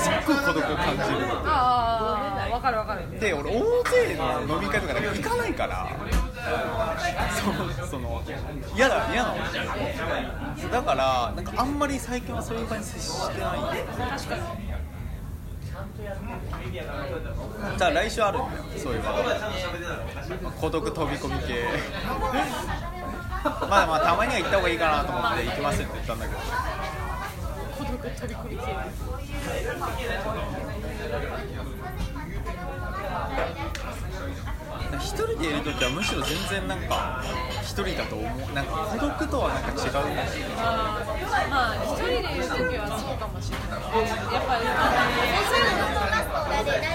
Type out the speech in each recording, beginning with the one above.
すっごい孤独を感じる。ああ分かる分かる。で俺大勢の飲み会とかなんか行かないから。そその嫌だ嫌なの。だからなんかあんまり最近はそういう場に接してない。確かにじゃあ来週ある？んだよそういう場。孤独飛び込み系。まあまあたまには行った方がいいかなと思って行きますって言ったんだけど孤独飛び込み系一人でいる時はむしろ全然なんか一人だと思うなんか孤独とはなんか違うねあまあ一人でいる時はそうかもしれない。やっぱりそういうのあはい大丈夫で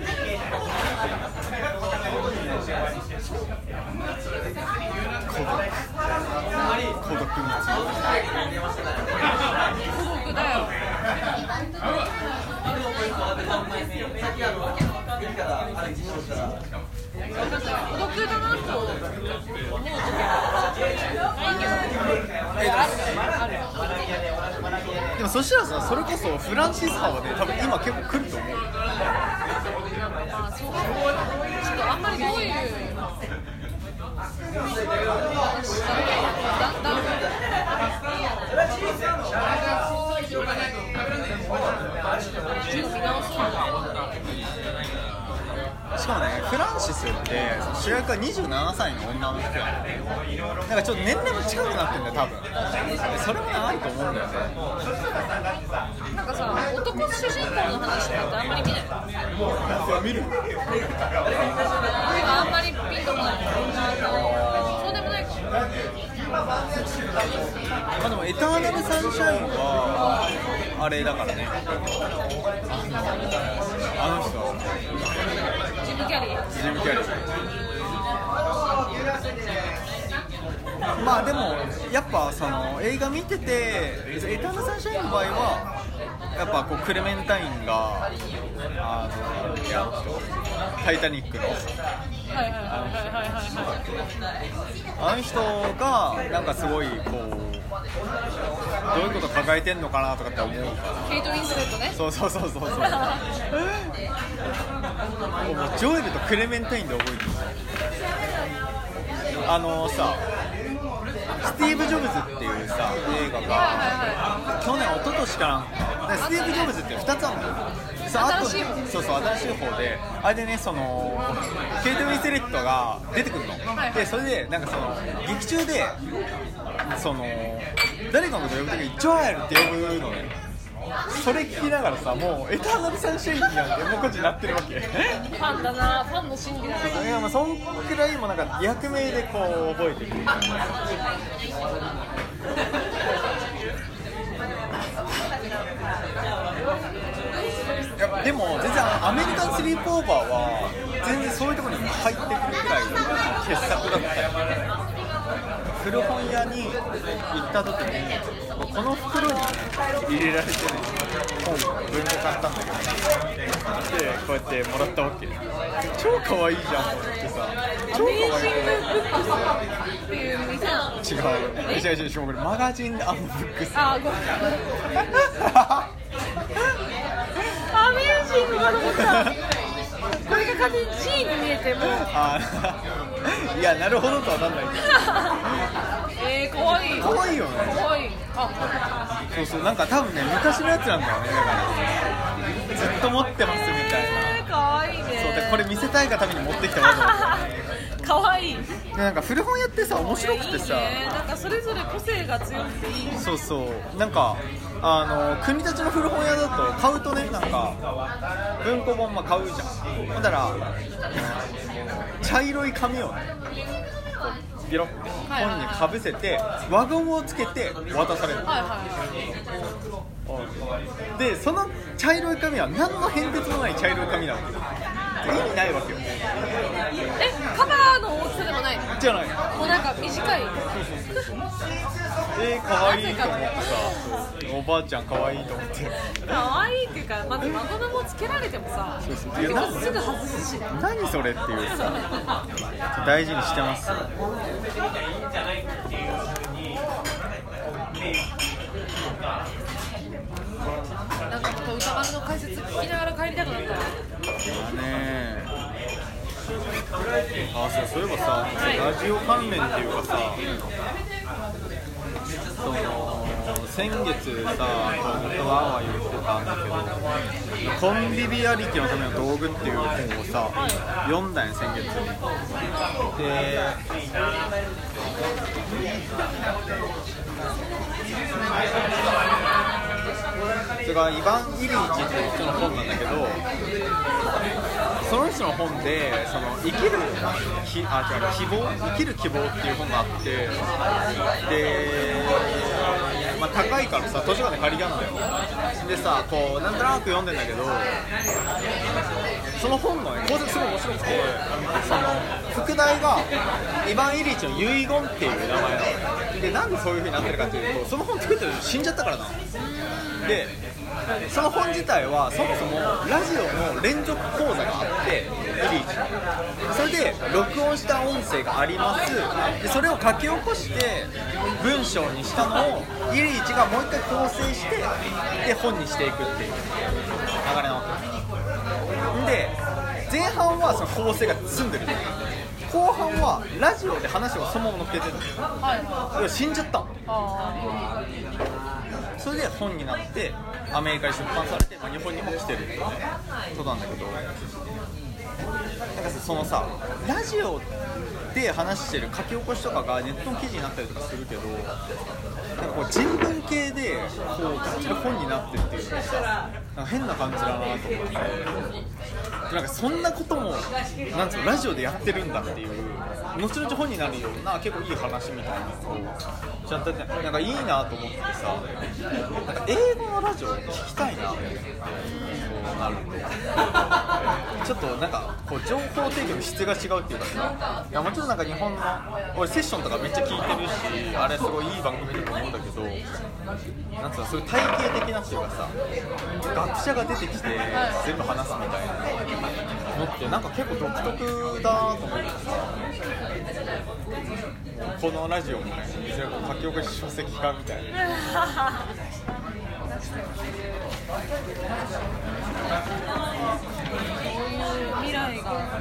す孤独孤独について孤独だよ孤独だなと思う時はないけどえあるあるでもそしたらさそれこそフランシスカはね多分今結構来ると思う。よあそうか。ちょっとあんまりどういうしかもねフランシスって主役は27歳の女の人やねなんかちょっと年齢も近くなってんだよ多分でそれも長いと思うんだよねなんかさ男の主人公の話ってあんまり見ない。見る今あんまりピンとこない。そうでもないか。もまあでもエターナルサンシャインはあれだからね。あの人は。ジム・キャリー。ジム・キャリーまあでもやっぱその映画見ててエターナルサンシャインの場合はやっぱこうクレメンタインがあのいやタイタニックのはいはいはいはいはいはいあの人がなんかすごいこうどういうこと抱えてんのかなとかって思うから。ケイト・ウィンスレットね。そうそうそうそうそう。もうジョエルとクレメンタインで覚えてるあのさスティーブ・ジョブズっていうさ映画が去年一昨年かなスティーブ・ジョブズって2つあるのよ。さあとそうそう新しい方であれでねそのケイト・ウィンスレットが出てくるの、はいでそれでなんかその劇中でその誰かのこと呼ぶ時にジョエルって呼ぶのねそれ聞きながらさもうエターナルサンシャインやんってもうこっちなってるわけ。ファンだなファンの心理だな。いやまあそんくらいもなんか役名でこう覚えてるも全然アメリカンスリープオーバーは全然そういうところに入ってくるくらい。の傑作だったよ古本屋に行った時にこの袋に入れられてる。本文庫買ったんだけどでこうやってもらったわけ超可愛いじゃん。と思ってさ超可愛いい違う違う違う違うこれマガジンブックスあごめんアメージングかと思ったこれが完全に G に見えても。うあ いやなるほどとはなんない。け えー、かわい。いど可愛いよね。かわい。いあ。そうそうなんか多分ね昔のやつなんだよね。だからずっと持ってますみたいえー、かわいいね。なそうでこれ見せたいがために持ってきたわと思ってかわい。なんか古本屋ってさ面白くてさ。いいね。なんかそれぞれ個性が強くていいそうそう。なんかあの国立の古本屋だと買うとねなんか文庫本まあ買うじゃん。ほんだら茶色い紙をねビロッて本にかぶせて輪ゴムをつけて渡される。のはいはでその茶色い紙は何の変哲もない茶色い紙なわけ意味ないわけよいえカバーの大きさでもないじゃない。もうなんか短い。えー、可愛いと思ってさおばあちゃん可愛いと思って。可愛いっていうかまず孫のもつけられてもさそうそう結構すぐ外すし。何それっていうさ大事にしてます？の歌丸の解説聞きながら帰りたくなったわねあそういえばさ、ラジオ関連っていうかさ、その先月さ僕とワンワン言ってたんだけどコンビビアリティのための道具っていう本をさ読んだんや先月に。でそれがイヴァン・イリーチっていう人の本なんだけどその人の本でその生きるきあ違う希望生きる希望っていう本があってで、まあ、高いからさ図書館で借りたんだよでさこうなんとなく読んでんだけどその本のね構成すごい面白くてその副題がイヴァン・イリーチの遺言っていう名前なの。でなんでそういう風になってるかというとその本作ってる人死んじゃったからなでその本自体はそもそもラジオの連続講座があってイリーチ。それで録音した音声があります。でそれを書き起こして文章にしたのをイリーチがもう一回構成してで本にしていくっていう流れなわけ。で前半はその構成が済んでる。後半はラジオで話をそのまま載っけてる。はいはい。要は死んじゃったそれで本になってアメリカに出版されて、まあ、日本にも来てるってことなんだけどなんかそのさラジオで話してる書き起こしとかがネットの記事になったりとかするけどなんかこう人文系でこうがっちり本になってるっていうなんか変な感じだなと思って。なんかそんなこともなんつうのラジオでやってるんだっていう後々本になるような結構いい話みたいなのをちゃんとなんかいいなと思ってさなんか英語のラジオ聞きたいなってそうなるとちょっとなんかこう情報提供の質が違うっていうかさいやもちろんなんか日本の俺セッションとかめっちゃ聞いてるしあれすごいいい番組だと思うんだけどなんつうのそういう体系的なっていうかさ学者が出てきて全部話すみたいな。のってなんか結構独特だと思ってさこのラジオもねいずれこう書き起こし書籍化みたいな。そういう未来が